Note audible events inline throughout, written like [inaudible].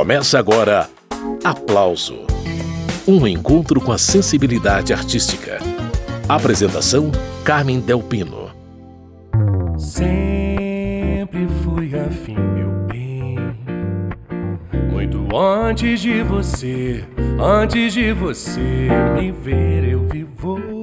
Começa agora Aplauso Um encontro com a sensibilidade artística. Apresentação: Carmen Delpino. Sempre fui afim, meu bem. Muito antes de você, antes de você me ver, eu vi você.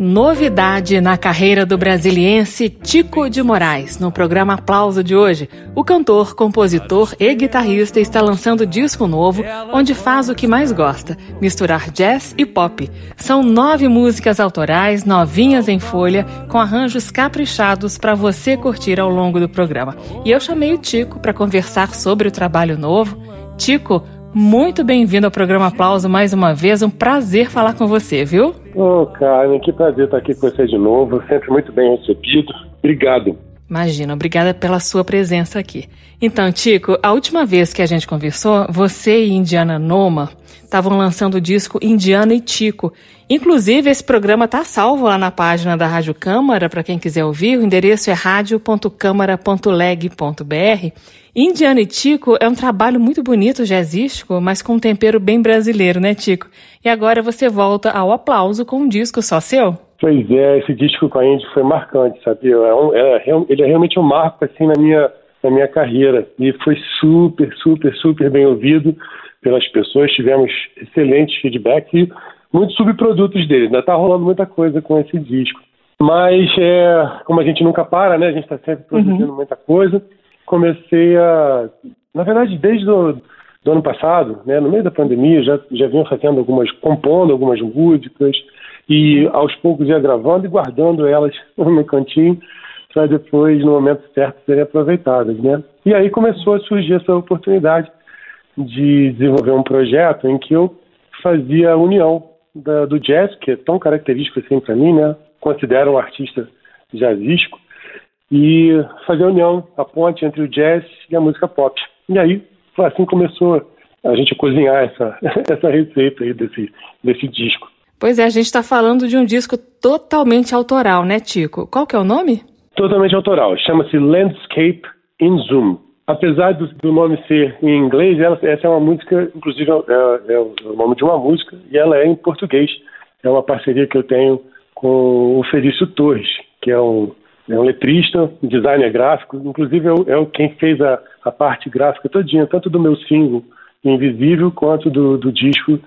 Novidade na carreira do brasiliense Tico de Moraes. No programa Aplauso de hoje, o cantor, compositor e guitarrista está lançando disco novo, onde faz o que mais gosta: misturar jazz e pop. São nove músicas autorais, novinhas em folha, com arranjos caprichados para você curtir ao longo do programa. E eu chamei o Tico para conversar sobre o trabalho novo. Tico, muito bem-vindo ao programa Aplauso mais uma vez. Um prazer falar com você, viu? Ô, oh, Carmen, que prazer estar aqui com você de novo. Sempre muito bem recebido. Obrigado. Imagina, obrigada pela sua presença aqui. Então, Tico, a última vez que a gente conversou, você e Indiana Noma estavam lançando o disco Indiana e Tico. Inclusive, esse programa está salvo lá na página da Rádio Câmara, para quem quiser ouvir. O endereço é radio.câmara.leg.br. Indiana e Tico é um trabalho muito bonito jazzístico, mas com um tempero bem brasileiro, né, Tico? E agora você volta ao aplauso com um disco só seu? Pois é, esse disco com a Indy foi marcante, sabia? É um, é, ele é realmente um marco assim na minha, na minha carreira e foi super, super, super bem ouvido pelas pessoas. Tivemos excelentes feedbacks e muitos subprodutos dele. Ainda está rolando muita coisa com esse disco. Mas, é, como a gente nunca para, né? A gente está sempre produzindo uhum. muita coisa comecei a, na verdade, desde o do ano passado, né, no meio da pandemia, já já vinha fazendo algumas, compondo algumas músicas e aos poucos ia gravando e guardando elas [laughs] no cantinho para depois, no momento certo, serem aproveitadas, né? E aí começou a surgir essa oportunidade de desenvolver um projeto em que eu fazia a união da, do jazz, que é tão característico assim para mim, né? Considero um artista jazzístico, e fazer a união, a ponte entre o jazz e a música pop. E aí, assim começou a gente a cozinhar essa, [laughs] essa receita aí desse, desse disco. Pois é, a gente está falando de um disco totalmente autoral, né, Tico? Qual que é o nome? Totalmente autoral. Chama-se Landscape in Zoom. Apesar do, do, nome ser em inglês, ela, essa é uma música, inclusive é, é, o nome de uma música, e ela é em português. É uma parceria que eu tenho com o Felício Torres, que é um é um letrista, um designer gráfico, inclusive é, é quem fez a, a, parte gráfica todinha, tanto do meu single Invisível quanto do, do disco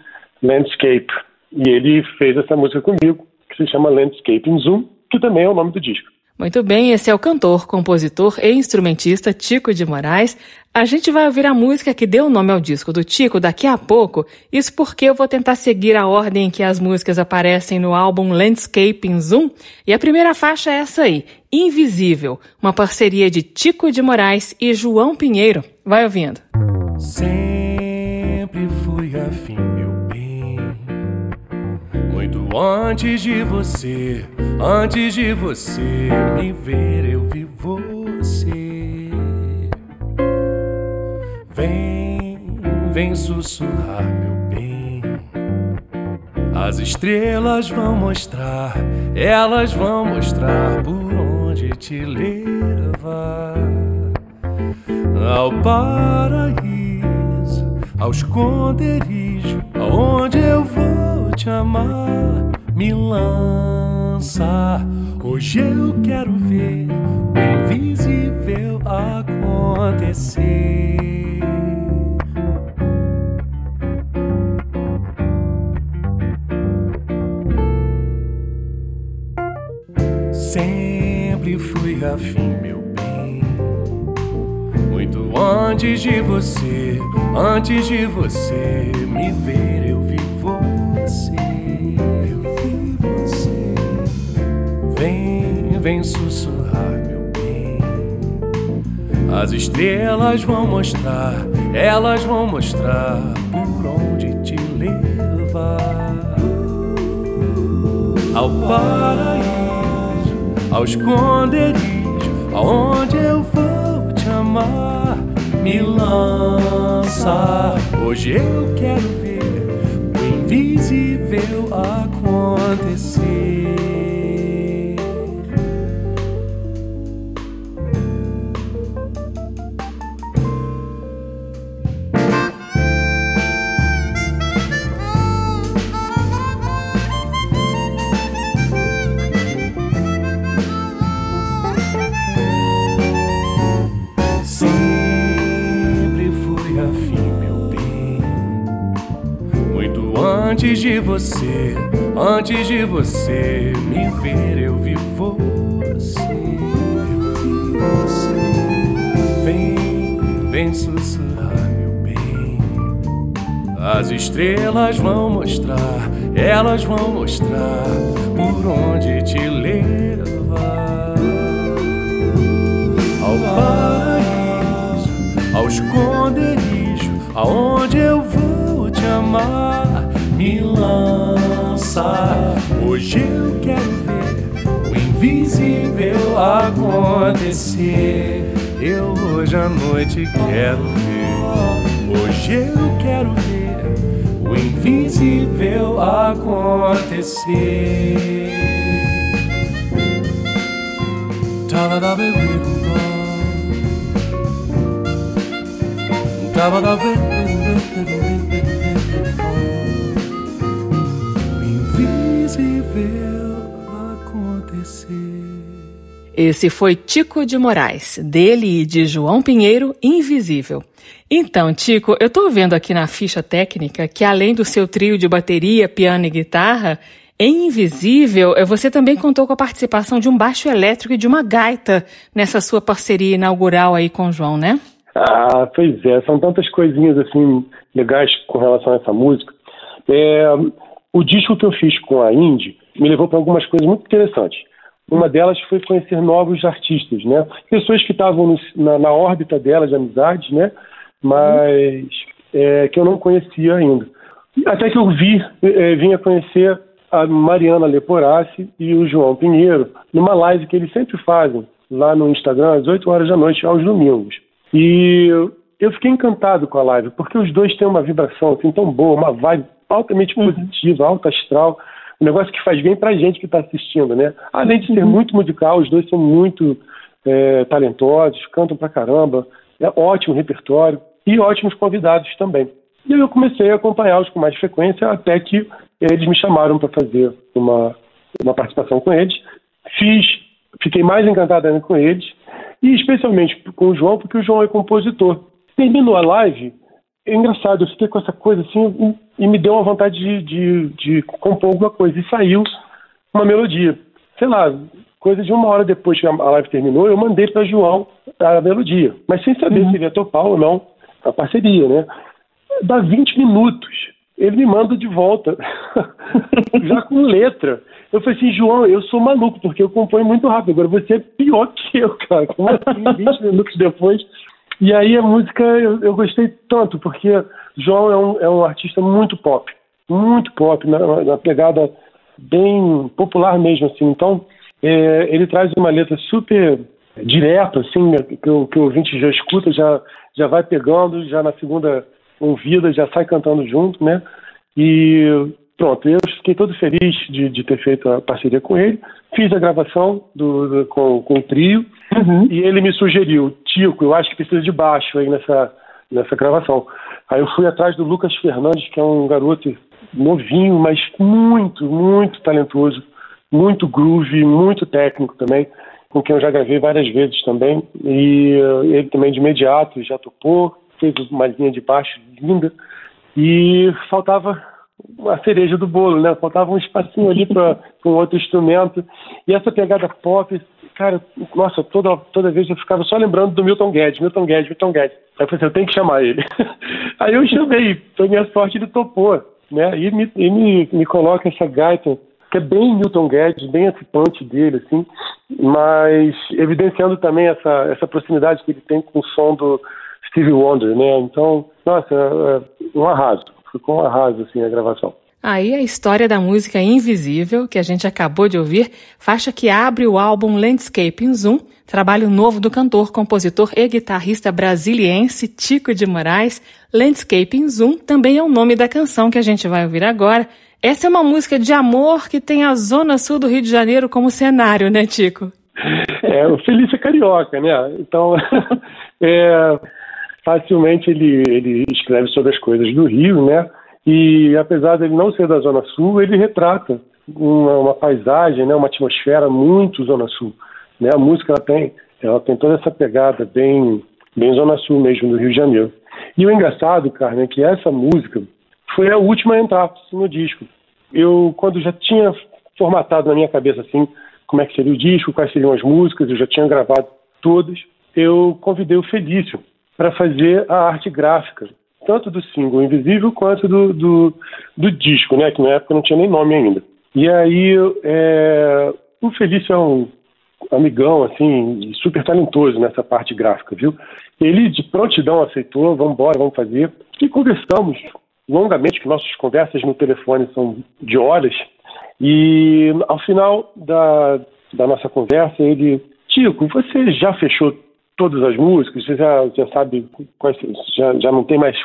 Landscape. E ele fez essa música comigo, que se chama Landscape in Zoom, que também é o nome do disco. Muito bem, esse é o cantor, compositor e instrumentista Tico de Moraes. A gente vai ouvir a música que deu o nome ao disco do Tico daqui a pouco. Isso porque eu vou tentar seguir a ordem em que as músicas aparecem no álbum Landscape in Zoom. E a primeira faixa é essa aí, Invisível, uma parceria de Tico de Moraes e João Pinheiro. Vai ouvindo. Sempre antes de você, antes de você me ver, eu vi você. Vem, vem sussurrar, meu bem. As estrelas vão mostrar, elas vão mostrar por onde te levar ao paraíso, ao esconderijo, aonde eu vou te amar. Me lança, hoje eu quero ver o invisível acontecer. Sempre fui afim, meu bem. Muito antes de você, antes de você me ver, eu vi sussurrar, meu bem. As estrelas vão mostrar, elas vão mostrar por onde te levar ao paraíso ao esconderijo, aonde eu vou te amar. Me lança, hoje eu quero ver o invisível acontecer. Antes de você, antes de você me ver, eu vi você. Eu vi você. Vem, vem sussurrar, meu bem. As estrelas vão mostrar, elas vão mostrar por onde te levar. Ao paraíso, ao esconderijo, aonde lança. Hoje eu quero ver o invisível acontecer. Eu hoje à noite quero ver. Hoje eu quero ver o invisível acontecer. Tava Esse foi Tico de Moraes, dele e de João Pinheiro, Invisível. Então, Tico, eu tô vendo aqui na ficha técnica que além do seu trio de bateria, piano e guitarra, em Invisível, eh, você também contou com a participação de um baixo elétrico e de uma gaita nessa sua parceria inaugural aí com o João, né? Ah, pois é, são tantas coisinhas assim legais com relação a essa música. É, o disco que eu fiz com a Indy me levou para algumas coisas muito interessantes. Uma delas foi conhecer novos artistas, né? Pessoas que estavam na, na, órbita dela de amizade, né? Mas é, que eu não conhecia ainda. Até que eu vi, é, vinha conhecer a Mariana Leporassi e o João Pinheiro numa live que eles sempre fazem lá no Instagram às 8 horas da noite, aos domingos. E eu fiquei encantado com a live, porque os dois têm uma vibração assim, tão boa, uma vibe altamente uhum. positiva, alta astral, um negócio que faz bem pra gente que está assistindo, né? Além de ser uhum. muito musical, os dois são muito é, talentosos, cantam pra caramba, é ótimo repertório e ótimos convidados também. E eu comecei a acompanhá-los com mais frequência até que eles me chamaram para fazer uma, uma participação com eles. Fiz, fiquei mais encantado ainda com eles, e especialmente com o João, porque o João é compositor. Terminou a live, é engraçado, eu fiquei com essa coisa assim, e, me deu uma vontade de, de, de compor alguma coisa, e saiu uma melodia. Sei lá, coisa de uma hora depois que a live terminou, eu mandei para João a melodia, mas sem saber uhum. se ele ia topar ou não a parceria, né? Dá 20 minutos ele me manda de volta, [laughs] já com letra. Eu falei assim, João, eu sou maluco, porque eu componho muito rápido. Agora você é pior que eu, cara. Como assim, 20 minutos depois? E aí a música eu, eu gostei tanto, porque João é um, é um artista muito pop. Muito pop, na, na pegada bem popular mesmo, assim. Então, é, ele traz uma letra super direta, assim, né, que, o, que o ouvinte já escuta, já, já vai pegando, já na segunda ouvida, já sai cantando junto, né? E pronto, eu fiquei todo feliz de, de ter feito a parceria com ele. Fiz a gravação do, do com, com o trio uhum. e ele me sugeriu, Tico, eu acho que precisa de baixo aí nessa, nessa gravação. Aí eu fui atrás do Lucas Fernandes, que é um garoto novinho, mas muito, muito talentoso, muito groove, muito técnico também, com quem eu já gravei várias vezes também. E uh, ele também de imediato já topou fez uma linha de baixo linda e faltava a cereja do bolo, né? Faltava um espacinho ali para [laughs] um outro instrumento. E essa pegada pop, cara, nossa, toda, toda vez eu ficava só lembrando do Milton Guedes, Milton Guedes, Milton Guedes. Aí eu falei assim, eu tenho que chamar ele. [laughs] Aí eu chamei, foi minha sorte, ele topou, né? E me, e me, me coloca essa gaita, que é bem Milton Guedes, bem esse punch dele, assim, mas evidenciando também essa, essa proximidade que ele tem com o som do, Stevie Wonder, né? Então, nossa, é, um arraso. Ficou um arraso, assim, a gravação. Aí a história da música Invisível, que a gente acabou de ouvir, faixa que abre o álbum Landscape in Zoom, trabalho novo do cantor, compositor e guitarrista brasiliense Tico de Moraes. Landscape in Zoom também é o nome da canção que a gente vai ouvir agora. Essa é uma música de amor que tem a zona sul do Rio de Janeiro como cenário, né, Tico? É, o Felício é carioca, né? Então, [laughs] é, facilmente ele, ele escreve sobre as coisas do Rio, né? E apesar dele não ser da Zona Sul, ele retrata uma, uma paisagem, né? Uma atmosfera muito Zona Sul. Né? A música ela tem, ela tem toda essa pegada bem bem Zona Sul mesmo, do Rio de Janeiro. E o engraçado, Carmen, é que essa música foi a última a entrar no disco. Eu, quando já tinha formatado na minha cabeça assim, como é que seria o disco, quais seriam as músicas, eu já tinha gravado todas, eu convidei o Felício para fazer a arte gráfica, tanto do single Invisível quanto do, do, do, disco, né, que na época não tinha nem nome ainda. E aí, é, o Felício é um amigão, assim, super talentoso nessa parte gráfica, viu? Ele de prontidão aceitou, vamos embora, vamos fazer. E conversamos longamente, que nossas conversas no telefone são de horas. E ao final da, da nossa conversa, ele, Tico, você já fechou todas as músicas? Você já, já sabe quais, já, já não tem mais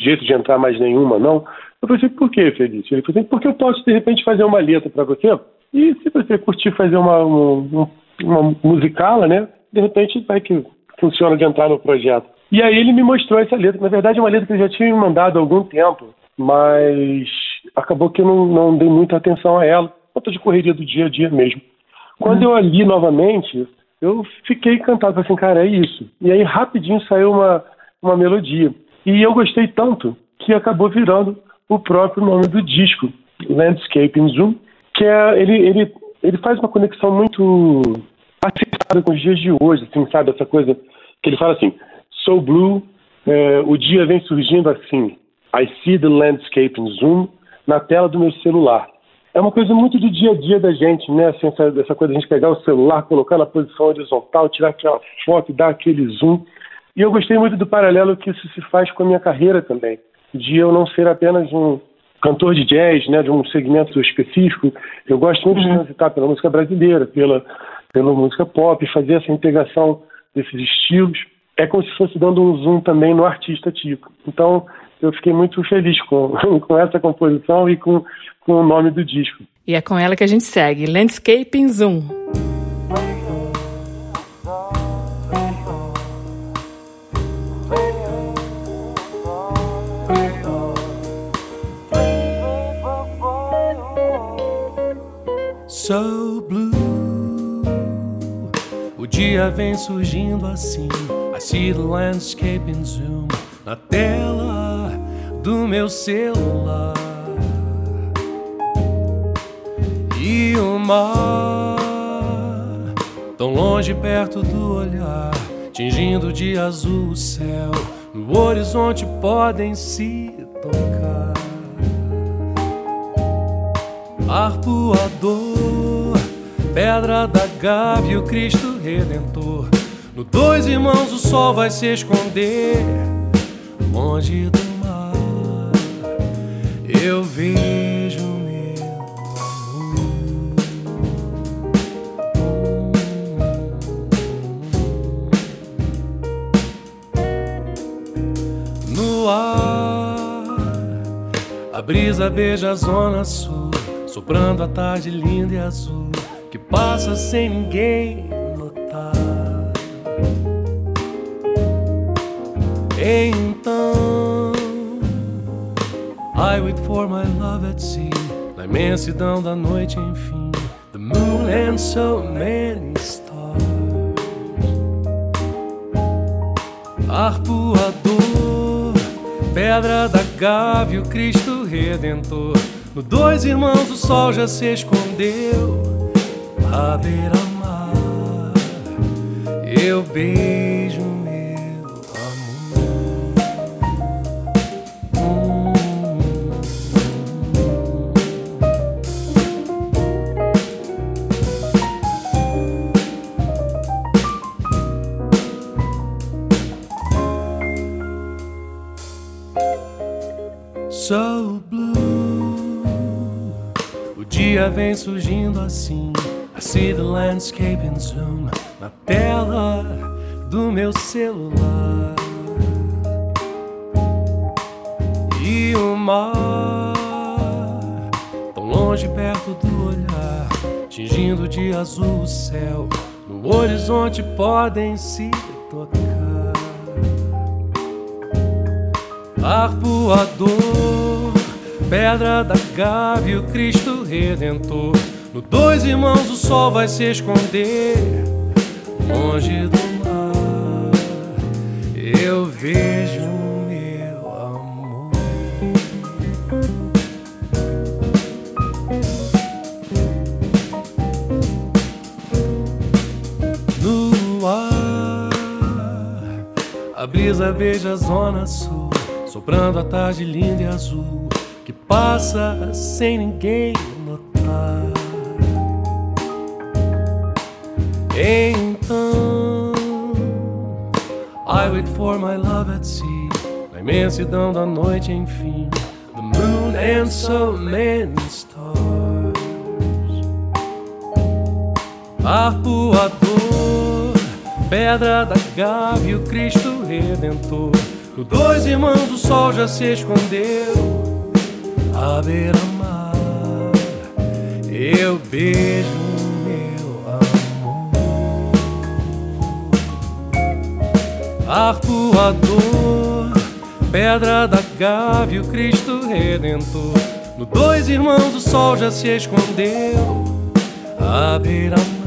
jeito de entrar mais nenhuma, não? Eu falei assim, por que, Felício? Ele falou assim, porque eu posso, de repente, fazer uma letra para você, e se você curtir fazer uma, uma, uma musicala, né, de repente vai que funciona de entrar no projeto. E aí ele me mostrou essa letra. Na verdade, é uma letra que ele já tinha me mandado há algum tempo, mas acabou que eu não, não dei muita atenção a ela, conta de correria do dia a dia mesmo. Quando uhum. eu a li novamente, eu fiquei encantado, assim, cara, é isso. E aí rapidinho saiu uma, uma melodia. E eu gostei tanto que acabou virando o próprio nome do disco, Landscape in Zoom, que é, ele, ele, ele faz uma conexão muito acertada com os dias de hoje, assim, sabe? Essa coisa que ele fala assim, So Blue, é, o dia vem surgindo assim, I see the landscape in Zoom na tela do meu celular. É uma coisa muito do dia a dia da gente, né? Assim, essa, essa coisa de a gente pegar o celular, colocar na posição horizontal, tirar aquela foto, dar aquele zoom. E eu gostei muito do paralelo que isso se faz com a minha carreira também, de eu não ser apenas um cantor de jazz, né, de um segmento específico. Eu gosto muito uhum. de transitar pela música brasileira, pela, pela música pop, fazer essa integração desses estilos. É como se fosse dando um zoom também no artista tipo. Então, eu fiquei muito feliz com, [laughs] com essa composição e com, com o nome do disco. E é com ela que a gente segue, Landscape Zoom. So blue, o dia vem surgindo assim. I see the landscape in zoom na tela do meu celular. E o mar, tão longe perto do olhar, tingindo de azul o céu. No horizonte podem se tocar. Arpoador, pedra da Gávea, o Cristo Redentor. No dois irmãos o sol vai se esconder. Longe do eu vejo meu amor. No ar, a brisa beija a zona sul soprando a tarde linda e azul que passa sem ninguém notar. Então, I wait for my love at sea, na imensidão da noite, enfim, the moon and so many stars. Arpoador, pedra da Gávea, o Cristo Redentor no Dois Irmãos o sol já se escondeu à beira-mar. Eu beijo vem surgindo assim. I see the landscape in zoom na tela do meu celular. E o mar, tão longe perto do olhar, tingindo de azul o céu. No horizonte podem se pedra da Gávea, o Cristo Redentor. No Dois Irmãos o sol vai se esconder, longe do mar. eu vejo meu amor. No ar, a brisa beija a zona sul, soprando a tarde linda e azul que passa sem ninguém notar. Então, I wait for my love at sea, na imensidão da noite, enfim, the moon and so many stars. Arpoador, pedra da gávea, o Cristo Redentor. No dois irmãos o sol já se escondeu à beira-mar. Eu beijo arpoador, pedra da gávea, o Cristo Redentor. No dois irmãos o sol já se escondeu à beira-mar.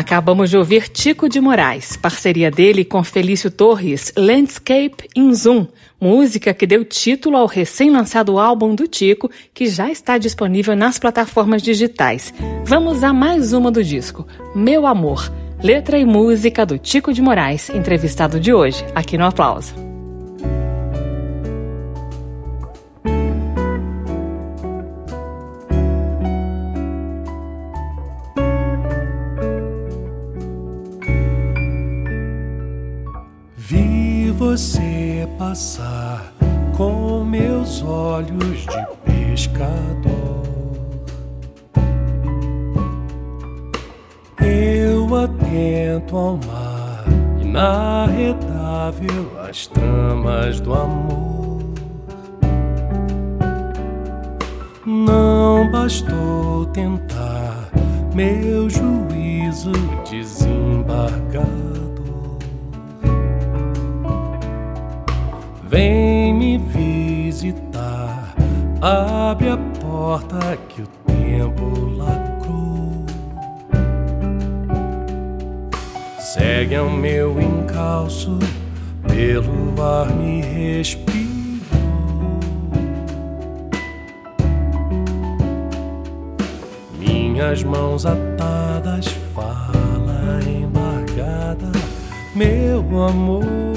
Acabamos de ouvir Tico de Moraes, parceria dele com Felício Torres, Landscape in Zoom, música que deu título ao recém-lançado álbum do Tico, que já está disponível nas plataformas digitais. Vamos a mais uma do disco, Meu Amor, letra e música do Tico de Moraes, entrevistado de hoje, aqui no Aplauso. Olhos de pescador. Eu atento ao mar, inarredável as tramas do amor. Não bastou tentar meu juízo desembargar. Vem abre a porta que o tempo lacrou. Segue ao meu encalço, pelo ar me respirou. Minhas mãos atadas, fala embargada, meu amor.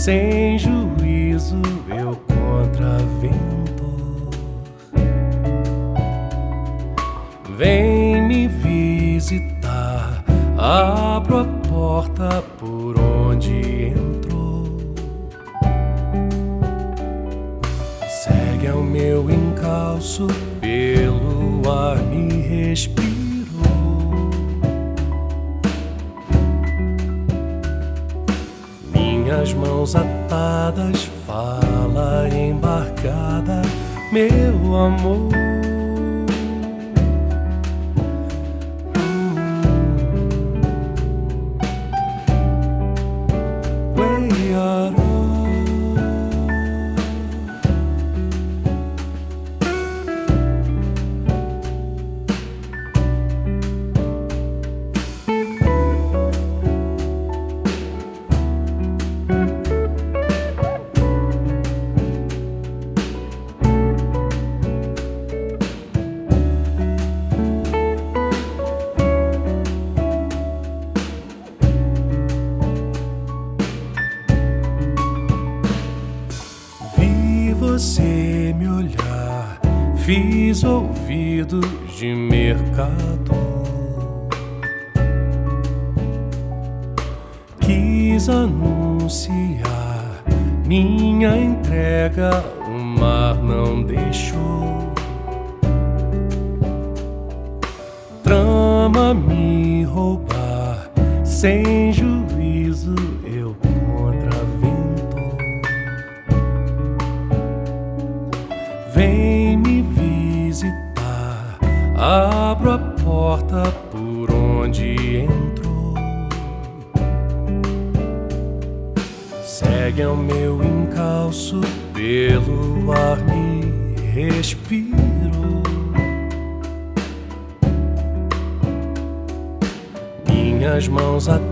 Sem juízo, eu contravenho. Vem me visitar, abro a porta por onde entrou. Segue ao meu encalço, mãos atadas, fala embarcada, meu amor.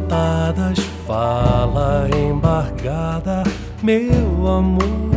Mãos atadas, fala embargada, meu amor.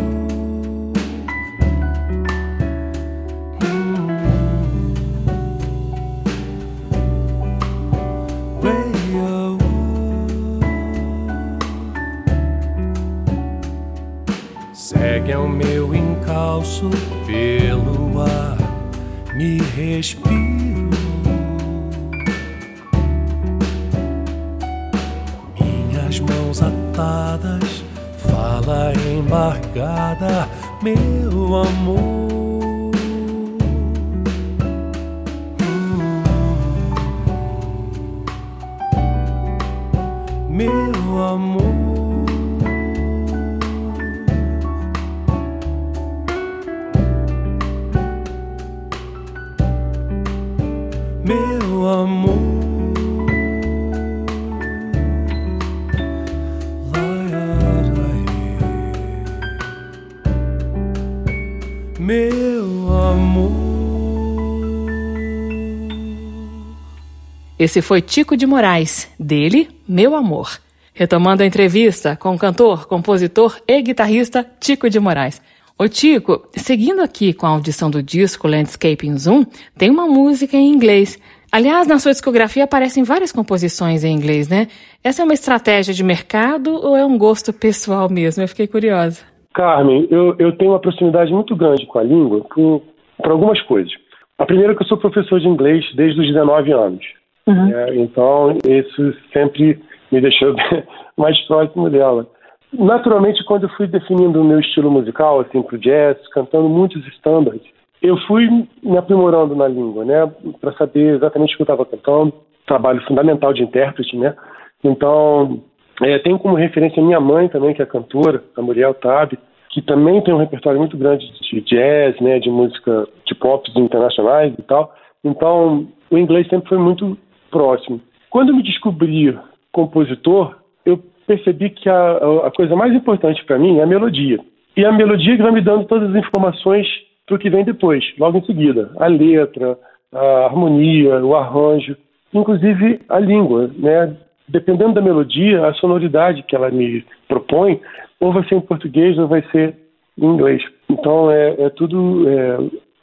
Esse foi Tico de Moraes, dele, Meu Amor. Retomando a entrevista com o cantor, compositor e guitarrista Tico de Moraes. Ô Tico, seguindo aqui com a audição do disco Landscape Zoom, tem uma música em inglês. Aliás, na sua discografia aparecem várias composições em inglês, né? Essa é uma estratégia de mercado ou é um gosto pessoal mesmo? Eu fiquei curiosa. Carmen, eu, eu tenho uma proximidade muito grande com a língua por, por algumas coisas. A primeira é que eu sou professor de inglês desde os 19 anos. Uhum. É, então, isso sempre me deixou [laughs] mais próximo dela. Naturalmente, quando eu fui definindo o meu estilo musical, assim, pro jazz, cantando muitos standards, eu fui me aprimorando na língua, né, para saber exatamente o que eu estava cantando. Trabalho fundamental de intérprete, né. Então, é, tenho como referência minha mãe também, que é cantora, a Muriel Tabe, que também tem um repertório muito grande de jazz, né, de música de pop internacionais e tal. Então, o inglês sempre foi muito próximo. Quando me descobri compositor, eu percebi que a, a coisa mais importante para mim é a melodia. E a melodia que vai me dando todas as informações para o que vem depois, logo em seguida. A letra, a harmonia, o arranjo, inclusive a língua. Né? Dependendo da melodia, a sonoridade que ela me propõe, ou vai ser em português ou vai ser em inglês. Então, é, é tudo, é,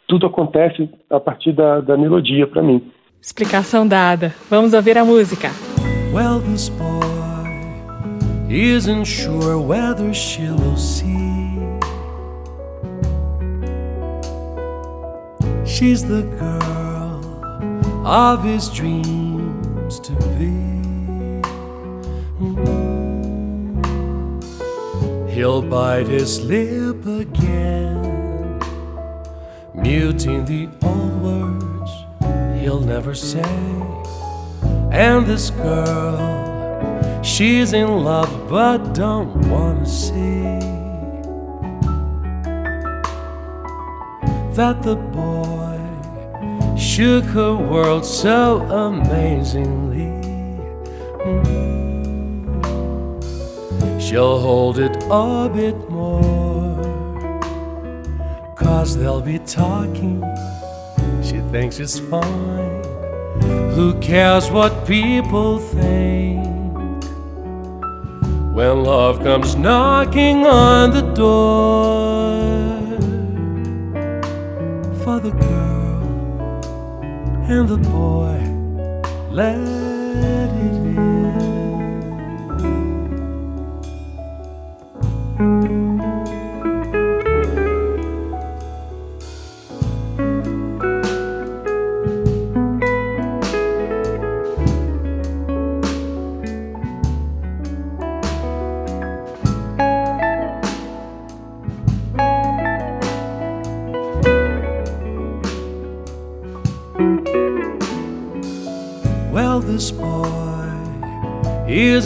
tudo acontece a partir da, da melodia para mim. Explicação dada. Vamos ouvir a música. Well, this boy isn't sure whether she'll see. She's the girl of his dreams to be. He'll bite his lip again, muting the old words he'll never say. And this girl, she's in love but don't wanna see that the boy shook her world so amazingly. She'll hold it a bit more, cause they'll be talking thinks it's fine. Who cares what people think? When love comes knocking on the door for the girl and the boy, let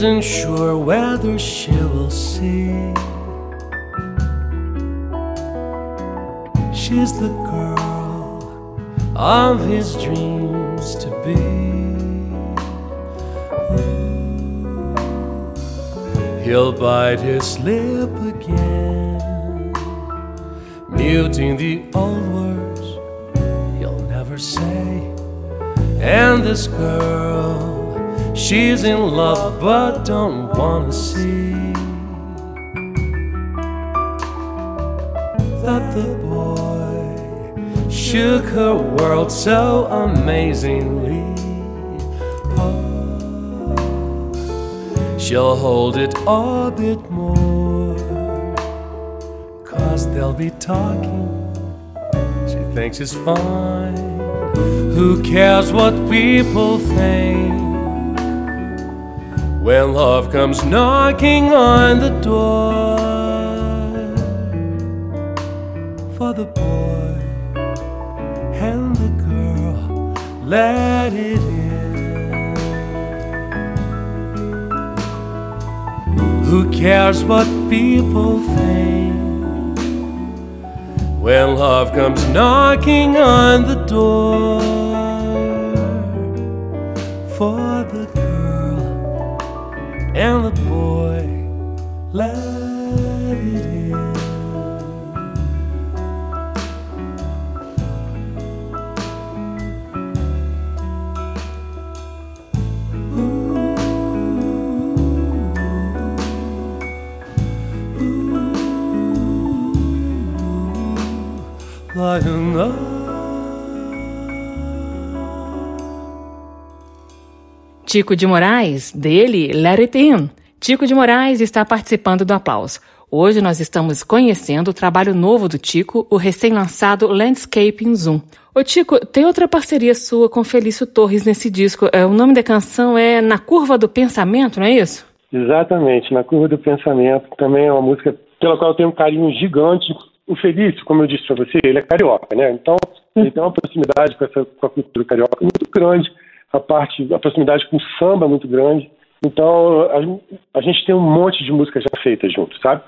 isn't sure whether she will see. She's the girl of his dreams to be. He'll bite his lip again, muting the old words he'll never say. And this girl, she's in love but don't wanna see that the boy shook her world so amazingly. Oh, she'll hold it a bit more. Cause they'll be talking. She thinks it's fine. Who cares what people think? When love comes knocking on the door. For the boy and the girl, let it in. Who cares what people think when love comes knocking on the door for the and the boy? Let it in. Lion Tico de Moraes, dele, Let It In. Tico de Moraes está participando do aplauso. Hoje nós estamos conhecendo o trabalho novo do Tico, o recém-lançado Landscaping Zoom. Ô Tico, tem outra parceria sua com Felício Torres nesse disco. É, o nome da canção é Na Curva do Pensamento, não é isso? Exatamente, Na Curva do Pensamento. Também é uma música pela qual eu tenho um carinho gigante. O Felício, como eu disse para você, ele é carioca, né? Então, ele tem uma proximidade com, essa, com a cultura carioca muito grande. A parte, a proximidade com o samba muito grande. Então, a, a, gente tem um monte de músicas já feitas juntos, sabe?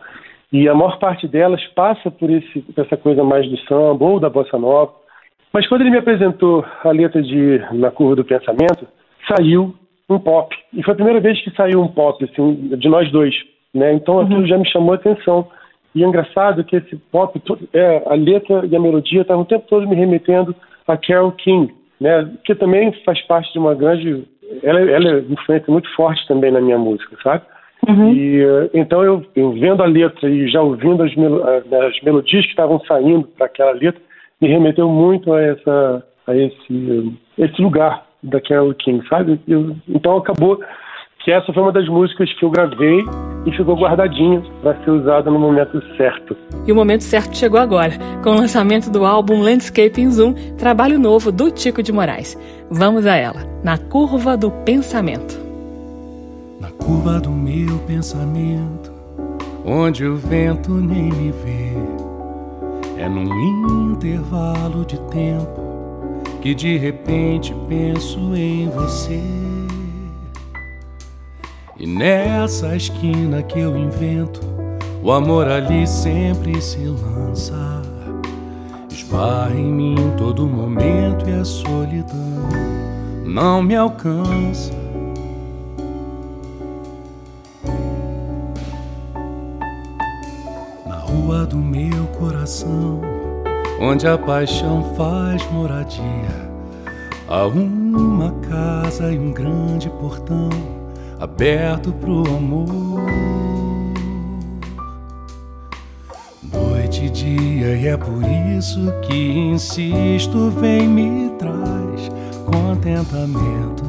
E a maior parte delas passa por, esse, por essa coisa mais do samba ou da bossa nova. Mas quando ele me apresentou a letra de Na Curva do Pensamento, saiu um pop. E foi a primeira vez que saiu um pop, assim, de nós dois. Né? Então aquilo uhum. já me chamou a atenção. E é engraçado que esse pop, é, a letra e a melodia estavam o tempo todo me remetendo a Carole King, né? que também faz parte de uma grande ela, ela é influência muito forte também na minha música, sabe? Uhum. E eh, então eu, eu, vendo a letra e já ouvindo as, mel as melodias que estavam saindo para aquela letra, me remeteu muito a essa a esse esse lugar da Carole King, sabe? Eu, então acabou que essa foi uma das músicas que eu gravei e ficou guardadinha para ser usada no momento certo. E o momento certo chegou agora, com o lançamento do álbum Landscape in Zoom, trabalho novo do Tico de Moraes. Vamos a ela, na curva do pensamento. Na curva do meu pensamento, onde o vento nem me vê, é num intervalo de tempo que de repente penso em você. E nessa esquina que eu invento, o amor ali sempre se lança. Esbarra em mim todo momento e a solidão não me alcança. Na rua do meu coração, onde a paixão faz moradia, há uma casa e um grande portão aberto pro amor. Noite e dia, e é por isso que insisto, vem me traz contentamento.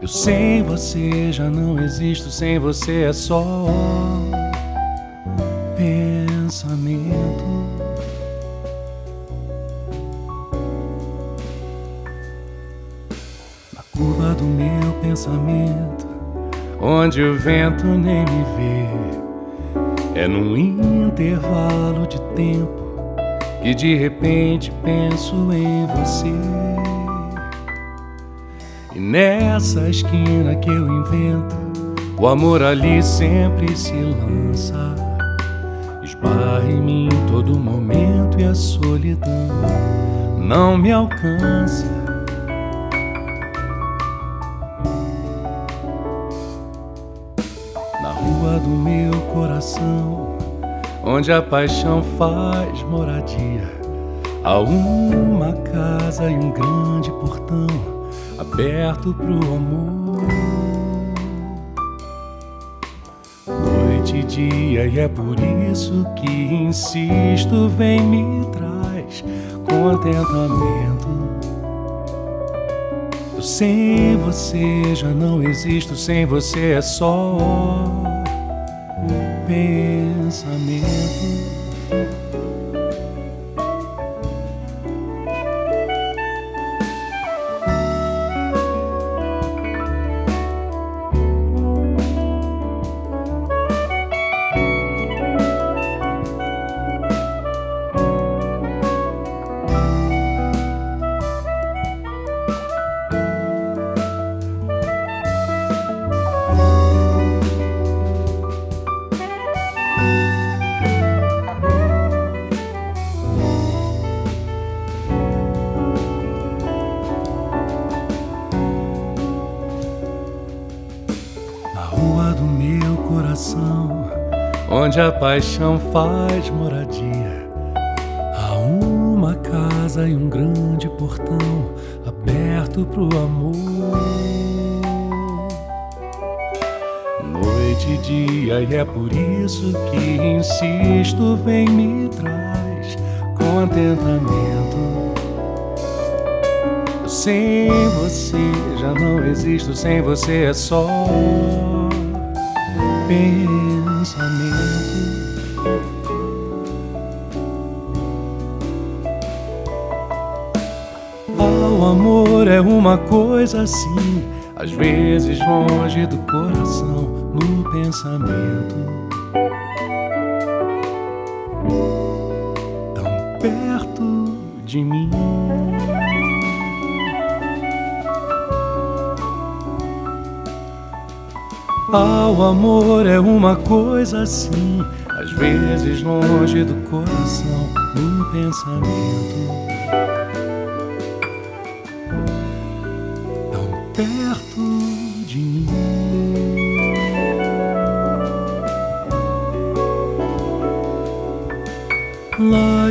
Eu sem você já não existo, sem você é só pensamento. Curva do meu pensamento, onde o vento nem me vê. É num intervalo de tempo que de repente penso em você. E nessa esquina que eu invento, o amor ali sempre se lança. Esbarra em mim todo momento e a solidão não me alcança. Do meu coração, onde a paixão faz moradia, há uma casa e um grande portão aberto pro amor. Noite e dia, e é por isso que insisto, vem me traz contentamento. Sem você já não existo, sem você é só pensamento. Onde a paixão faz moradia. Há uma casa e um grande portão aberto pro amor. Noite e dia, e é por isso que insisto, vem me traz contentamento. Sem você já não existo, sem você é só pensamento. O amor é uma coisa assim, às vezes longe do coração, no pensamento. Tão perto de mim. Ah, o amor é uma coisa assim, às vezes longe do coração, no pensamento.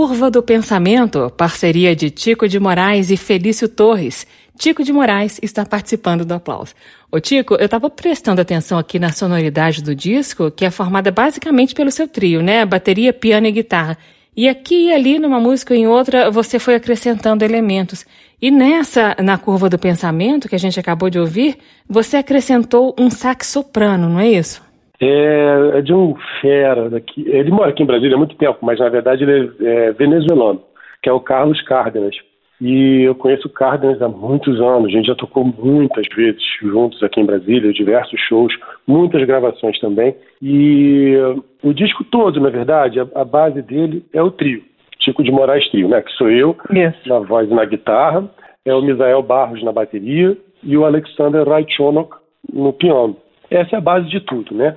Curva do Pensamento, parceria de Tico de Moraes e Felício Torres. Tico de Moraes está participando do aplauso. Ô Tico, eu estava prestando atenção aqui na sonoridade do disco, que é formada basicamente pelo seu trio, né? Bateria, piano e guitarra. E aqui e ali, numa música ou em outra, você foi acrescentando elementos. E nessa, na curva do pensamento, que a gente acabou de ouvir, você acrescentou um sax soprano, não é isso? É, é de um fera daqui. Ele mora aqui em Brasília há muito tempo, mas na verdade ele é, é venezuelano, que é o Carlos Cárdenas. E eu conheço o Cárdenas há muitos anos, a gente já tocou muitas vezes juntos aqui em Brasília, diversos shows, muitas gravações também. E o disco todo, na verdade, a, a base dele é o trio, Chico de Moraes Trio, né? Que sou eu, yes. na voz e na guitarra, é o Misael Barros na bateria e o Alexander Raichonok no piano. Essa é a base de tudo, né?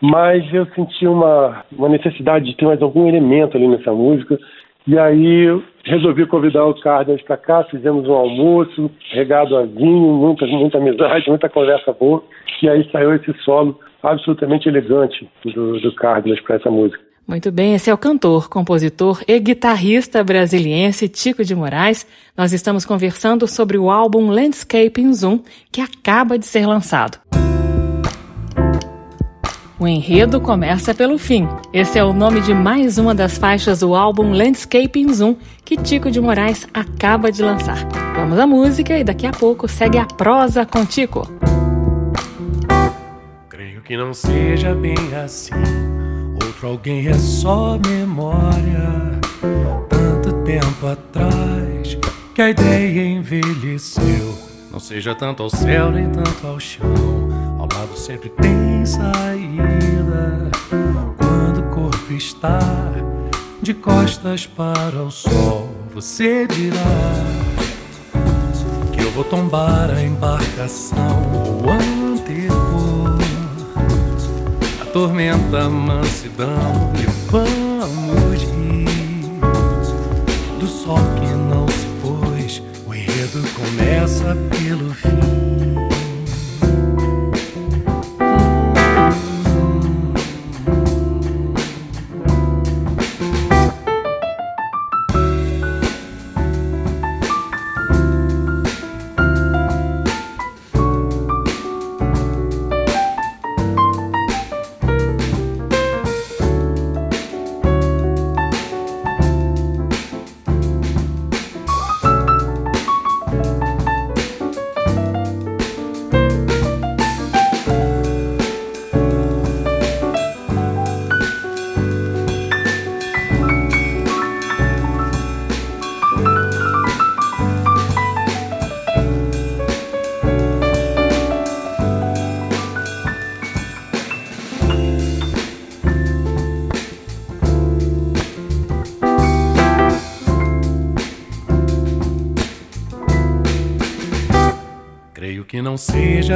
Mas eu senti uma, uma necessidade de ter mais algum elemento ali nessa música e aí resolvi convidar o Cárdenas para cá, fizemos um almoço, regado a vinho, muita, muita amizade, muita conversa boa. E aí saiu esse solo absolutamente elegante do, do Cárdenas para essa música. Muito bem, esse é o cantor, compositor e guitarrista brasiliense Tico de Moraes. Nós estamos conversando sobre o álbum Landscape in Zoom, que acaba de ser lançado. O enredo começa pelo fim. Esse é o nome de mais uma das faixas do álbum Landscaping Zoom que Tico de Moraes acaba de lançar. Vamos à música e daqui a pouco segue a prosa com Tico. Creio que não seja bem assim. Outro alguém é só memória. Tanto tempo atrás que a ideia envelheceu. Não seja tanto ao céu nem tanto ao chão. Ao lado sempre tem saída. Quando o corpo está de costas para o sol, você dirá que eu vou tombar a embarcação antepor a tormenta, a mansidão e vamos rir do sol que não se pôs. O enredo começa pelo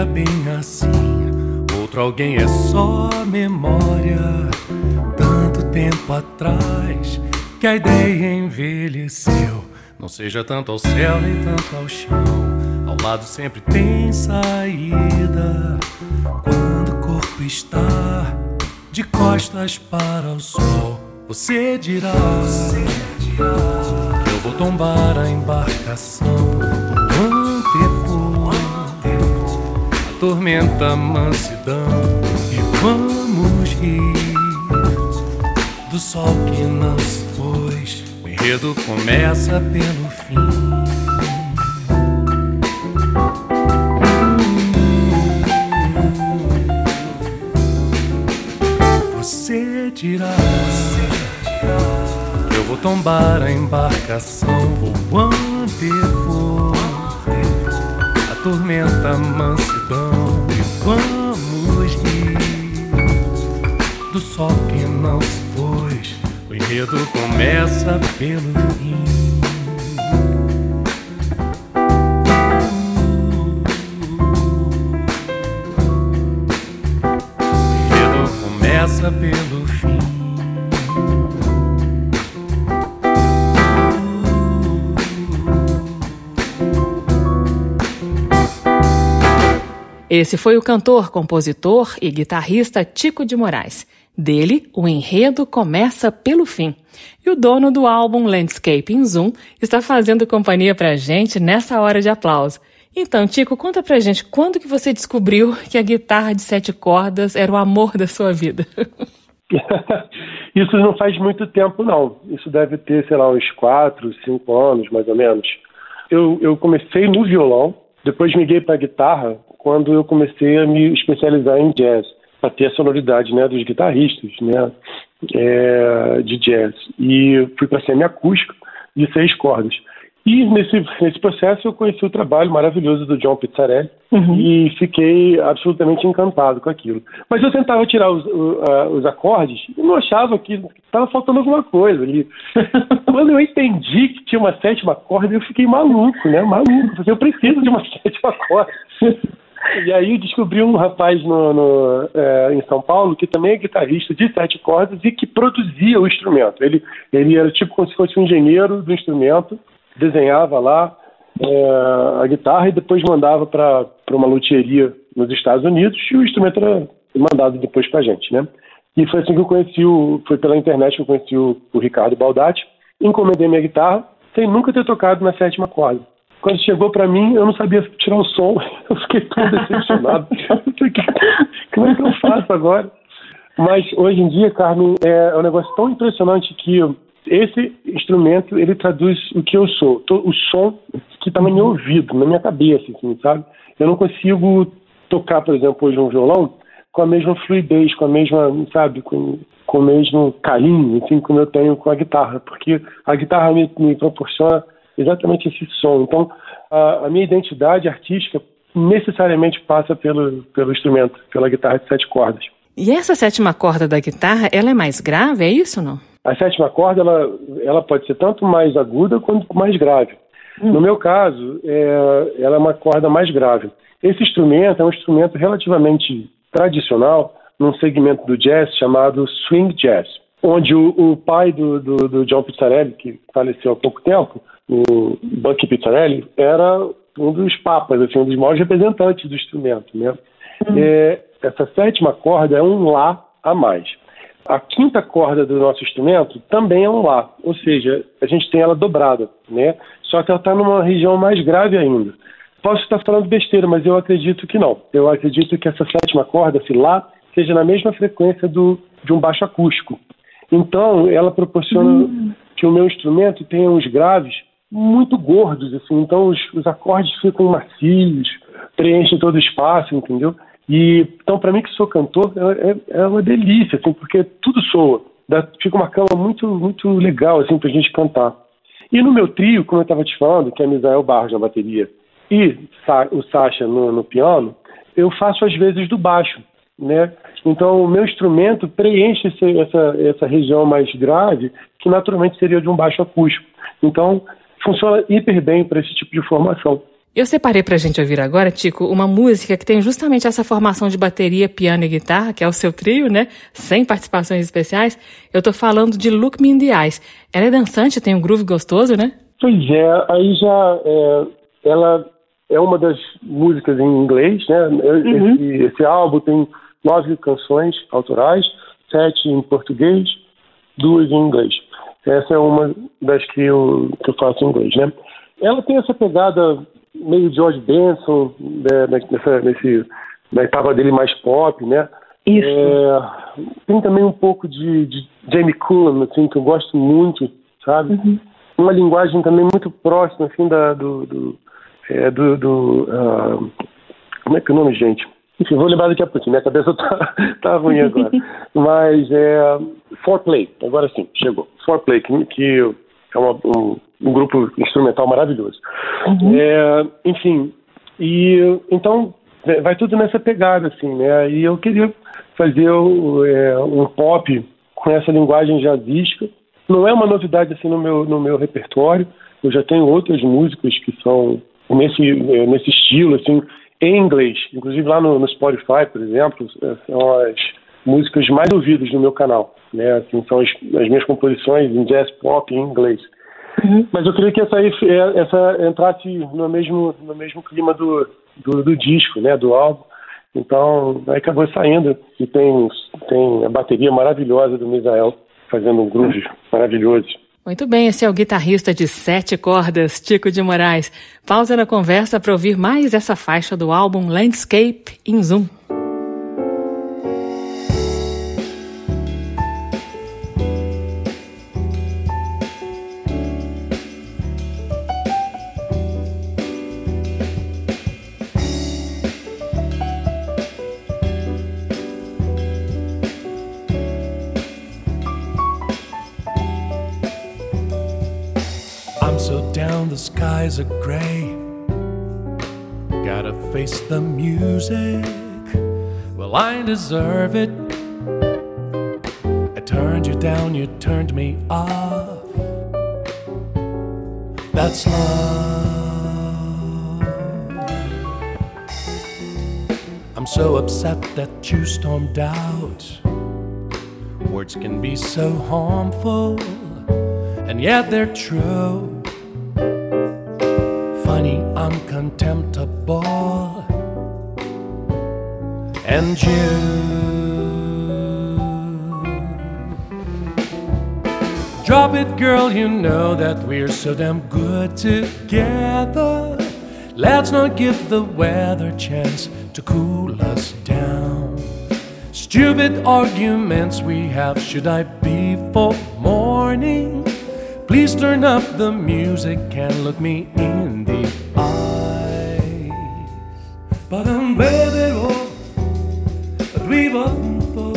bem assim. Outro alguém é só memória. Tanto tempo atrás que a ideia envelheceu. Não seja tanto ao céu nem tanto ao chão. Ao lado sempre tem saída. Quando o corpo está de costas para o sol, você dirá, você dirá que eu vou tombar a embarcação. Tormenta a mansidão e vamos rir do sol que não se pôs. O enredo começa pelo fim. Você dirá que eu vou tombar a embarcação, vou antepor a tormenta mansidão sol que não se pôs. O enredo começa pelo fim. O enredo começa pelo fim. Esse foi o cantor, compositor e guitarrista Tico de Moraes. Dele, o enredo começa pelo fim. E o dono do álbum Landscape Zoom está fazendo companhia pra gente nessa hora de aplauso. Então, Tico, conta pra gente quando que você descobriu que a guitarra de sete cordas era o amor da sua vida. [laughs] Isso não faz muito tempo, não. Isso deve ter, sei lá, uns quatro, cinco anos, mais ou menos. Eu, eu comecei no violão, depois miguei para guitarra quando eu comecei a me especializar em jazz, para ter a sonoridade né, dos guitarristas né, é, de jazz. E fui para semiacústico de seis cordas. E nesse, nesse processo eu conheci o trabalho maravilhoso do John Pizzarelli uhum. e fiquei absolutamente encantado com aquilo. Mas eu tentava tirar os, uh, os acordes e não achava que estava faltando alguma coisa ali. [laughs] Quando eu entendi que tinha uma sétima corda, eu fiquei maluco, né? Maluco, eu preciso de uma [laughs] sétima corda. E aí descobri um rapaz no, no é, em São Paulo que também é guitarrista de sete cordas e que produzia o instrumento. Ele, ele era tipo como se fosse um engenheiro do instrumento, desenhava lá é, a guitarra e depois mandava para uma luthieria nos Estados Unidos e o instrumento era mandado depois para a gente, né? E foi assim que eu conheci o, foi pela internet que eu conheci o, o Ricardo Baldatti, encomendei minha guitarra sem nunca ter tocado na sétima corda. Quando chegou para mim, eu não sabia tirar o som. [laughs] Eu fiquei todo [laughs] decepcionado. Como é que eu faço agora? Mas hoje em dia, Carmen, é um negócio tão impressionante que esse instrumento ele traduz o que eu sou, o som que está no meu ouvido, na minha cabeça, assim, sabe? Eu não consigo tocar, por exemplo, hoje um violão com a mesma fluidez, com a mesma, sabe, com, com o mesmo carinho, assim, como eu tenho com a guitarra, porque a guitarra me, me proporciona exatamente esse som. Então, a, a, minha identidade artística necessariamente passa pelo, pelo instrumento, pela guitarra de sete cordas. E essa sétima corda da guitarra, ela é mais grave, é isso ou não? A sétima corda, ela, ela pode ser tanto mais aguda quanto mais grave. Hum. No meu caso, é, ela é uma corda mais grave. Esse instrumento é um instrumento relativamente tradicional num segmento do jazz chamado swing jazz, onde o, o pai do, do, do, John Pizzarelli, que faleceu há pouco tempo, o Bucky Pizzarelli, era um dos papas, assim, um dos maiores representantes do instrumento. Né? Hum. É, essa sétima corda é um Lá a mais. A quinta corda do nosso instrumento também é um Lá, ou seja, a gente tem ela dobrada, né? Só que ela está numa região mais grave ainda. Posso estar falando besteira, mas eu acredito que não. Eu acredito que essa sétima corda, esse Lá, seja na mesma frequência do, de um baixo acústico. Então, ela proporciona hum. que o meu instrumento tenha uns graves muito gordos, assim. Então, os, os acordes ficam macios, preenchem todo o espaço, entendeu? E, então, para mim que sou cantor, é, é, uma delícia, assim, porque tudo soa. Dá, fica uma cama muito, muito legal, assim, pra gente cantar. E no meu trio, como eu estava te falando, que é Misael Barros na bateria e o Sacha no, no piano, eu faço às vezes do baixo, né? Então, o meu instrumento preenche esse, essa, essa região mais grave, que naturalmente seria de um baixo acústico. Então, funciona hiper bem para esse tipo de formação. Eu separei pra gente ouvir agora, Tico, uma música que tem justamente essa formação de bateria, piano e guitarra, que é o seu trio, né? Sem participações especiais. Eu tô falando de Look Me in the Eyes. Ela é dançante, tem um groove gostoso, né? Pois é, aí já é, ela é uma das músicas em inglês, né? Uhum. Esse, esse álbum tem nove canções autorais, sete em português, duas em inglês. Essa é uma das que eu, que eu faço em inglês, né? Ela tem essa pegada meio George Benson, né, nessa, nesse, na etapa dele mais pop, né? Isso. É, tem também um pouco de, de Jamie Cullum, assim, que eu gosto muito, sabe? Uhum. Uma linguagem também muito próxima, assim, da, do... do, é, do, do uh, como é que é o nome, gente? Enfim, vou lembrar daqui a pouco, minha cabeça tá, [laughs] tá ruim agora. Mas é Foreplay, agora sim, chegou. Foreplay, que, que é uma, um, um, grupo instrumental maravilhoso. Uhum. É, enfim, e então vai tudo nessa pegada, assim, né? E eu queria fazer é, um pop com essa linguagem jazzística. Não é uma novidade assim no meu, no meu repertório. Eu já tenho outras músicas que são nesse, nesse estilo, assim, em inglês. Inclusive lá no, no Spotify, por exemplo, são as músicas mais ouvidas no meu canal. Né? Assim, são as, as minhas composições em jazz pop em inglês. Uhum. Mas eu queria que essa, aí, essa entrasse no mesmo, no mesmo clima do, do, do disco, né? do álbum. Então, aí acabou saindo e tem, tem a bateria maravilhosa do Misael fazendo um groove maravilhoso. Muito bem, esse é o guitarrista de sete cordas, Tico de Moraes. Pausa na conversa para ouvir mais essa faixa do álbum Landscape in Zoom. Are gray. Gotta face the music. Well, I deserve it. I turned you down, you turned me off. That's love. I'm so upset that you stormed out. Words can be so harmful, and yet they're true funny, I'm contemptible. And you. Drop it, girl, you know that we're so damn good together. Let's not give the weather chance to cool us down. Stupid arguments we have, should I be for morning? Please turn up the music and look me in the. Padam bevero, arriba un po.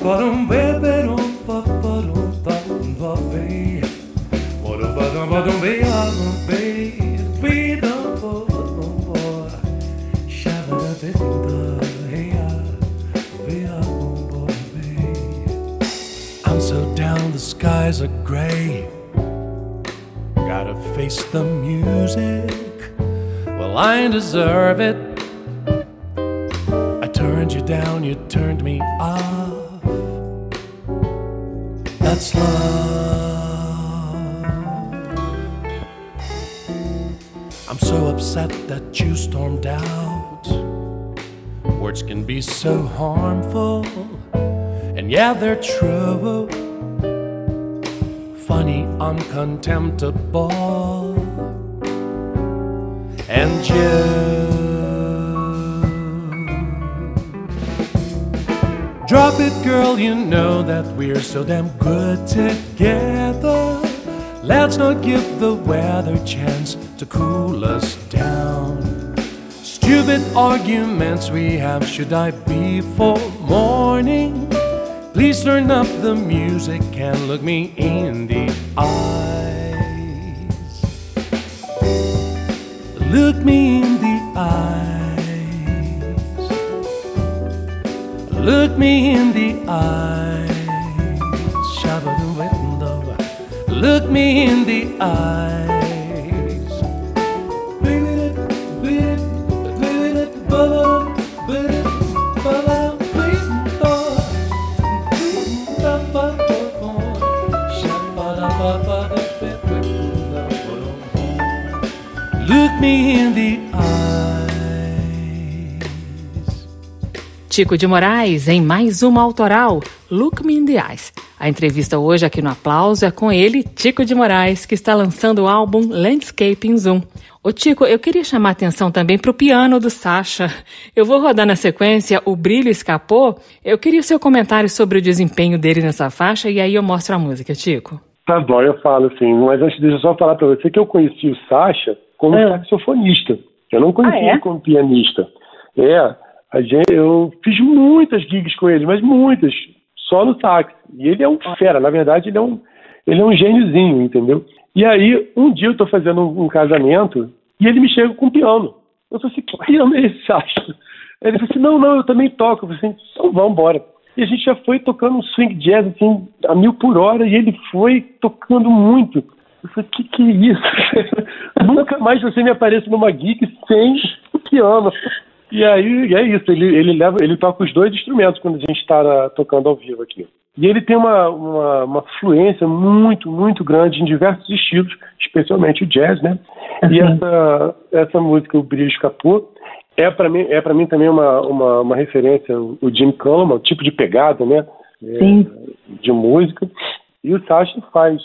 Padam bevero, paparo, padam vape. Padam be padam veano pe. Pida po, no po. Shavada te tinda, heya, vea un po I'm so down, the skies are gray. Gotta face the music. Well, I deserve it. I turned you down, you turned me off. That's love. I'm so upset that you stormed out. Words can be so harmful, and yeah, they're true funny, uncontemptible, and Drop it, girl, you know that we're so damn good together. Let's not give the weather chance to cool us down. Stupid arguments we have, should I be for morning? Please turn up the music and look me in the eyes. Look me in the eyes. Look me in the eyes. Look me in the eyes. Me in the eyes. Tico de Moraes em mais uma autoral, Look Me in the Eyes. A entrevista hoje aqui no Aplauso é com ele, Tico de Moraes, que está lançando o álbum Landscape in Zoom. Ô Tico, eu queria chamar a atenção também para o piano do Sasha. Eu vou rodar na sequência O Brilho Escapou. Eu queria o seu comentário sobre o desempenho dele nessa faixa e aí eu mostro a música, Tico. Tá bom, eu falo sim. Mas antes deixa eu só falar para você que eu conheci o Sasha como é. saxofonista. Eu não conhecia ah, é? como pianista. É, a gente, eu fiz muitas gigs com ele, mas muitas, só no sax. E ele é um fera, na verdade, ele é um, ele é um gêniozinho, entendeu? E aí, um dia eu estou fazendo um, um, casamento e ele me chega com um piano. Eu falei assim, que piano é esse, Sasha? Ele falou assim, não, não, eu também toco. Eu falei assim, então vamos embora. E a gente já foi tocando um swing jazz assim, a mil por hora, e ele foi tocando muito. Eu falei, que que é isso? [laughs] Nunca mais você me aparece numa gig sem o piano. E aí é isso, ele, ele leva, ele toca os dois instrumentos quando a gente está tocando ao vivo aqui. E ele tem uma, uma, uma, fluência muito, muito grande em diversos estilos, especialmente o jazz, né? Uhum. E essa, essa música, O Brilho Escapou, é para mim, é mim também uma, uma, uma, referência, o Jim Cama, o tipo de pegada, né? É, de música. E o Sacha faz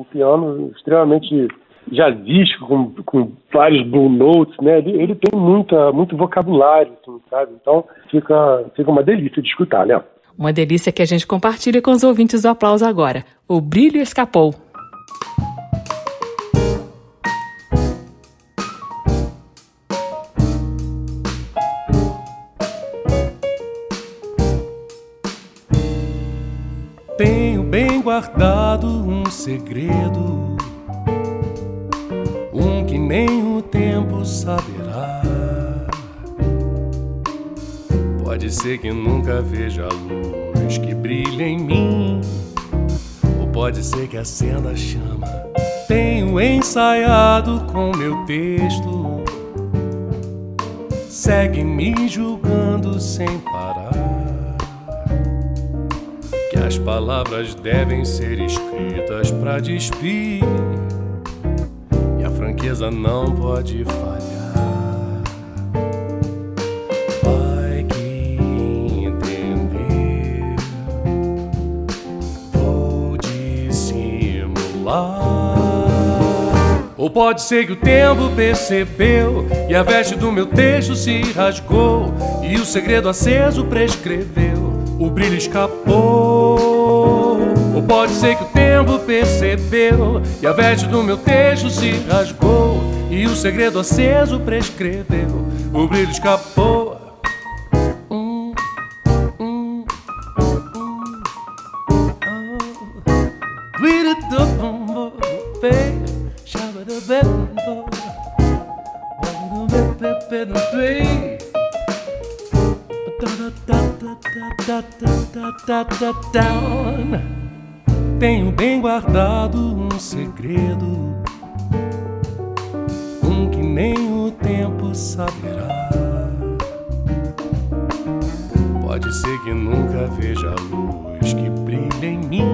um piano extremamente jazzístico, com, com vários blue notes, né? Ele, ele, tem muita, muito vocabulário, assim, sabe? Então fica, fica uma delícia de escutar, né? Uma delícia que a gente compartilha com os ouvintes do aplauso agora. O brilho escapou. Tenho bem guardado um segredo, um que nem o tempo saberá. Pode ser que nunca veja a luz que brilha em mim, ou pode ser que acenda a chama. Tenho ensaiado com meu texto, segue me julgando sem parar as palavras devem ser escritas para despir. E a franqueza não pode falhar. Vai que entender. Vou dissimular. Ou pode ser que o tempo percebeu e a veste do meu texto se rasgou E o segredo aceso prescreveu, o brilho escapou. Pode ser que o tempo percebeu e a veste do meu texto se rasgou. E o segredo aceso prescreveu, o brilho escapou. down. Tenho um segredo, um que nem o tempo saberá. Pode ser que nunca veja a luz que brilha em mim,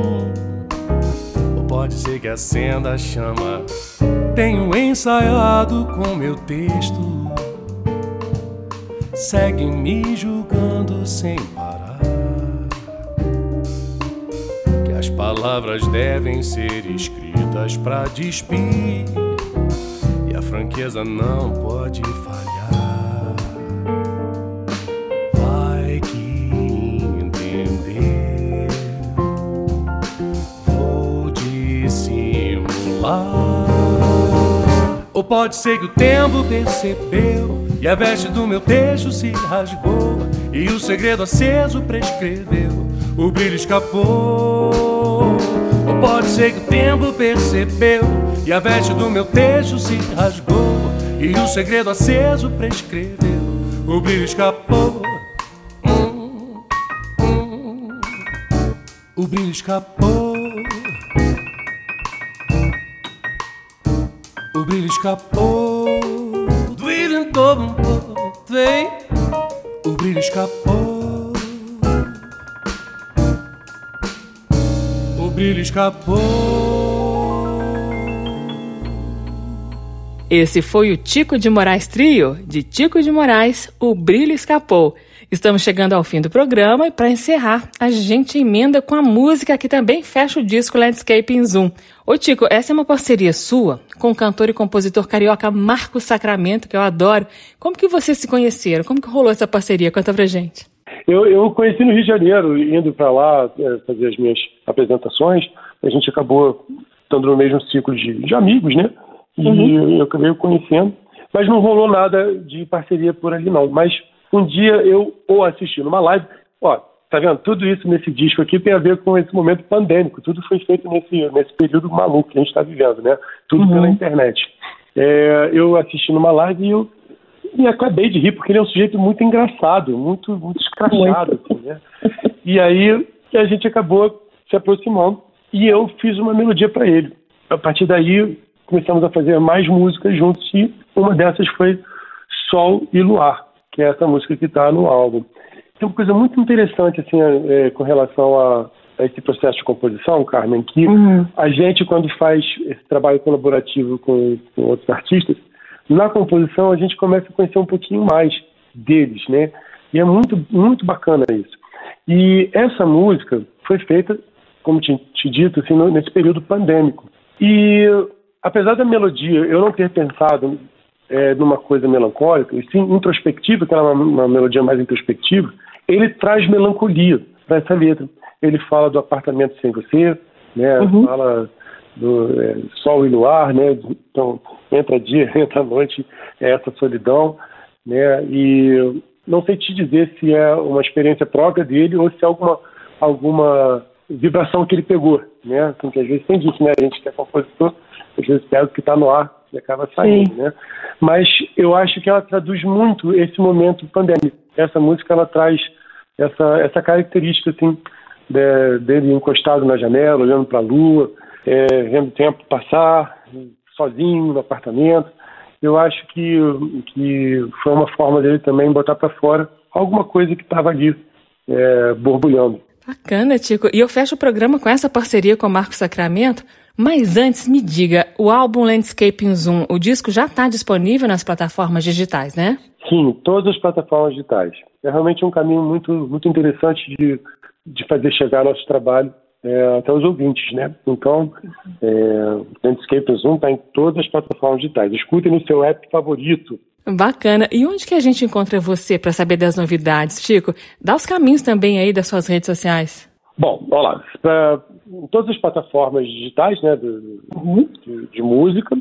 ou pode ser que acenda a chama. Tenho ensaiado com meu texto, segue me julgando sem palavras devem ser escritas para despir e a franqueza não pode falhar. Vai que entender, vou dissimular. Ou pode ser que o tempo percebeu e a veste do meu texto se rasgou e o segredo aceso prescreveu. O brilho escapou. Pode ser que o tempo percebeu e a veste do meu texto se rasgou e o segredo aceso prescreveu. O brilho escapou. Hum, hum, o brilho escapou. O brilho escapou. O brilho escapou. Brilho escapou. Esse foi o Tico de Moraes Trio, de Tico de Moraes, O Brilho Escapou. Estamos chegando ao fim do programa e para encerrar, a gente emenda com a música que também fecha o disco Landscape em Zoom. Ô Tico, essa é uma parceria sua com o cantor e compositor carioca Marcos Sacramento, que eu adoro. Como que vocês se conheceram? Como que rolou essa parceria? Conta pra gente. Eu, eu conheci no Rio de Janeiro, indo para lá é, fazer as minhas apresentações, a gente acabou estando no mesmo ciclo de, de amigos, né? E uhum. eu acabei conhecendo, mas não rolou nada de parceria por ali não. Mas um dia eu ou assisti numa live, ó, tá vendo? Tudo isso nesse disco aqui tem a ver com esse momento pandêmico. Tudo foi feito nesse, nesse período maluco que a gente está vivendo, né? Tudo uhum. pela internet. É, eu assisti numa live e eu e acabei de rir, porque ele é um sujeito muito engraçado, muito, muito escrachado, assim, né? E aí a gente acabou se aproximando e eu fiz uma melodia para ele. A partir daí começamos a fazer mais músicas juntos e uma dessas foi Sol e Luar, que é essa música que está no álbum. Tem uma coisa muito interessante assim é, com relação a, a, esse processo de composição, Carmen, que uhum. a gente quando faz esse trabalho colaborativo com, com outros artistas na composição a gente começa a conhecer um pouquinho mais deles, né? E é muito, muito bacana isso. E essa música foi feita, como te, te dito, assim, nesse período pandêmico. E apesar da melodia eu não ter pensado é, numa coisa melancólica, e sim introspectiva, que era uma, uma melodia mais introspectiva, ele traz melancolia para essa letra. Ele fala do apartamento sem você, né? Uhum. Fala do é, sol e luar, né? Então, entra dia, [laughs] entra noite, é essa solidão, né? E não sei te dizer se é uma experiência própria dele ou se é alguma, alguma vibração que ele pegou, né? Porque às vezes tem disso, né? A gente que é compositor, às vezes pega o que está no ar e acaba saindo, Sim. né? Mas eu acho que ela traduz muito esse momento pandêmico. Essa música, ela traz essa, essa característica, assim, de, dele encostado na janela, olhando para a lua, é, vendo o tempo passar, sozinho no apartamento. Eu acho que, que foi uma forma dele também botar para fora alguma coisa que estava ali é, borbulhando. Bacana, Tico. E eu fecho o programa com essa parceria com o Marco Sacramento. Mas antes, me diga, o álbum Landscape in Zoom, o disco já está disponível nas plataformas digitais, né? Sim, todas as plataformas digitais. É realmente um caminho muito, muito interessante de, de fazer chegar nosso trabalho é, até os ouvintes, né? Então, é, Landscape Zoom está em todas as plataformas digitais. Escutem no seu app favorito. Bacana. E onde que a gente encontra você para saber das novidades, Chico? Dá os caminhos também aí das suas redes sociais. Bom, olha lá, em todas as plataformas digitais, né, de, de, de música,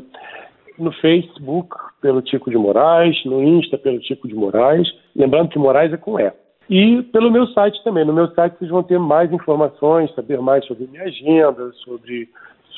no Facebook pelo Tico de Moraes, no Insta pelo Tico de Moraes, lembrando que Moraes é com E. E pelo meu site também. No meu site vocês vão ter mais informações, saber mais sobre minha agenda, sobre,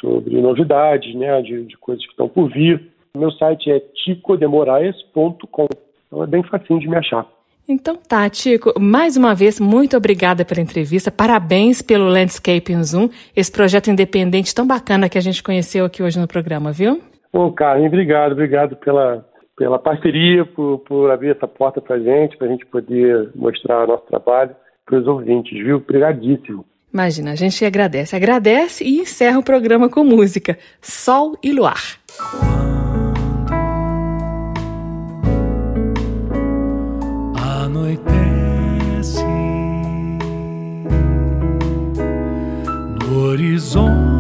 sobre novidades, né, de, de coisas que estão por vir. Meu site é ticodemoraes.com. Então é bem facinho de me achar. Então tá, Tico, mais uma vez, muito obrigada pela entrevista. Parabéns pelo Landscape em Zoom, esse projeto independente tão bacana que a gente conheceu aqui hoje no programa, viu? Bom, Carmen, obrigado, obrigado pela, pela parceria, por, por abrir essa porta para a gente, para a gente poder mostrar nosso trabalho para os ouvintes, viu? Obrigadíssimo. Imagina, a gente agradece, agradece e encerra o programa com música Sol e Luar. Anoitece no horizonte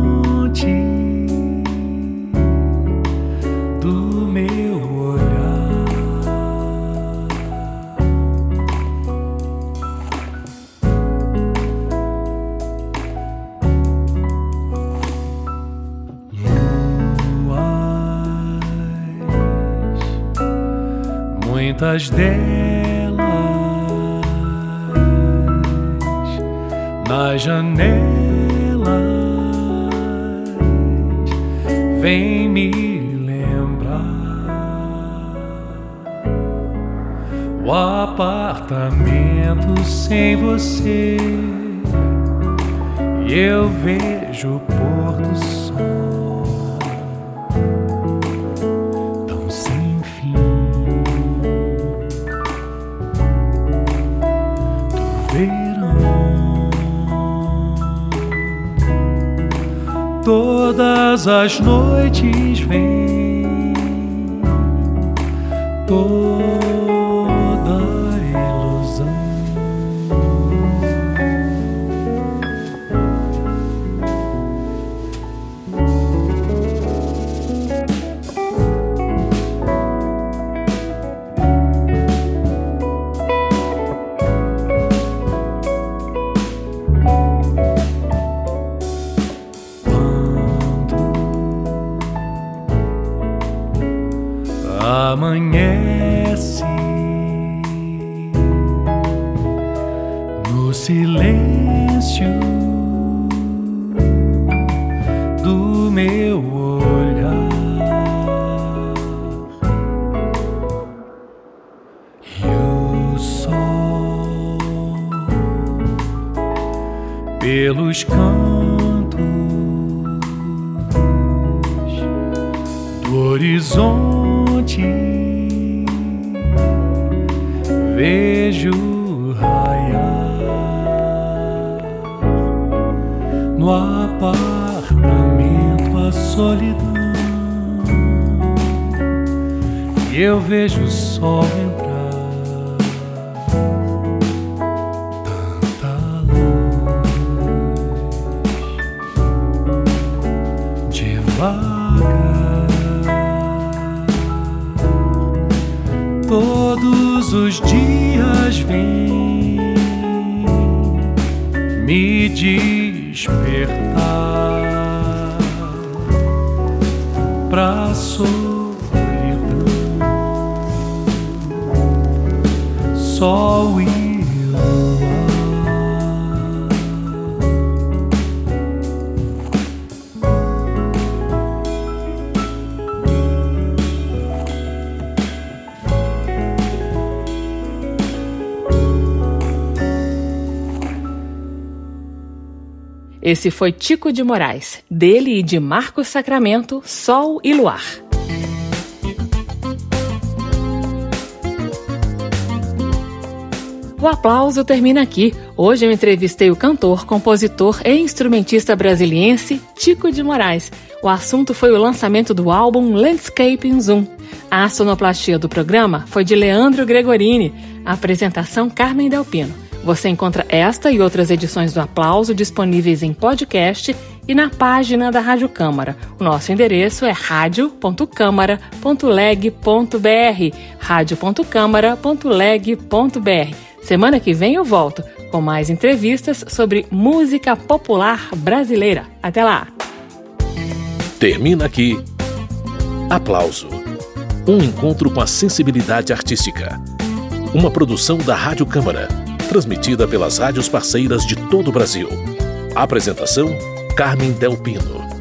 muitas delas nas janelas. Vem me lembrar o apartamento sem você. E eu vejo o todas as noites vem. Todas os dias vêm me despertar pra solidão, sol e Esse foi Tico de Moraes, dele e de Marcos Sacramento, Sol e Luar. O aplauso termina aqui. Hoje eu entrevistei o cantor, compositor e instrumentista brasiliense Tico de Moraes. O assunto foi o lançamento do álbum Landscape in Zoom. A sonoplastia do programa foi de Leandro Gregorini. A apresentação Carmen Delpino. Você encontra esta e outras edições do Aplauso disponíveis em podcast e na página da Rádio Câmara. O nosso endereço é radio.câmara.leg.br, radio.câmara.leg.br. Semana que vem eu volto com mais entrevistas sobre música popular brasileira. Até lá! Termina aqui. Aplauso. Um encontro com a sensibilidade artística. Uma produção da Rádio Câmara, transmitida pelas rádios parceiras de todo o Brasil. Apresentação: Carmen Del Pino.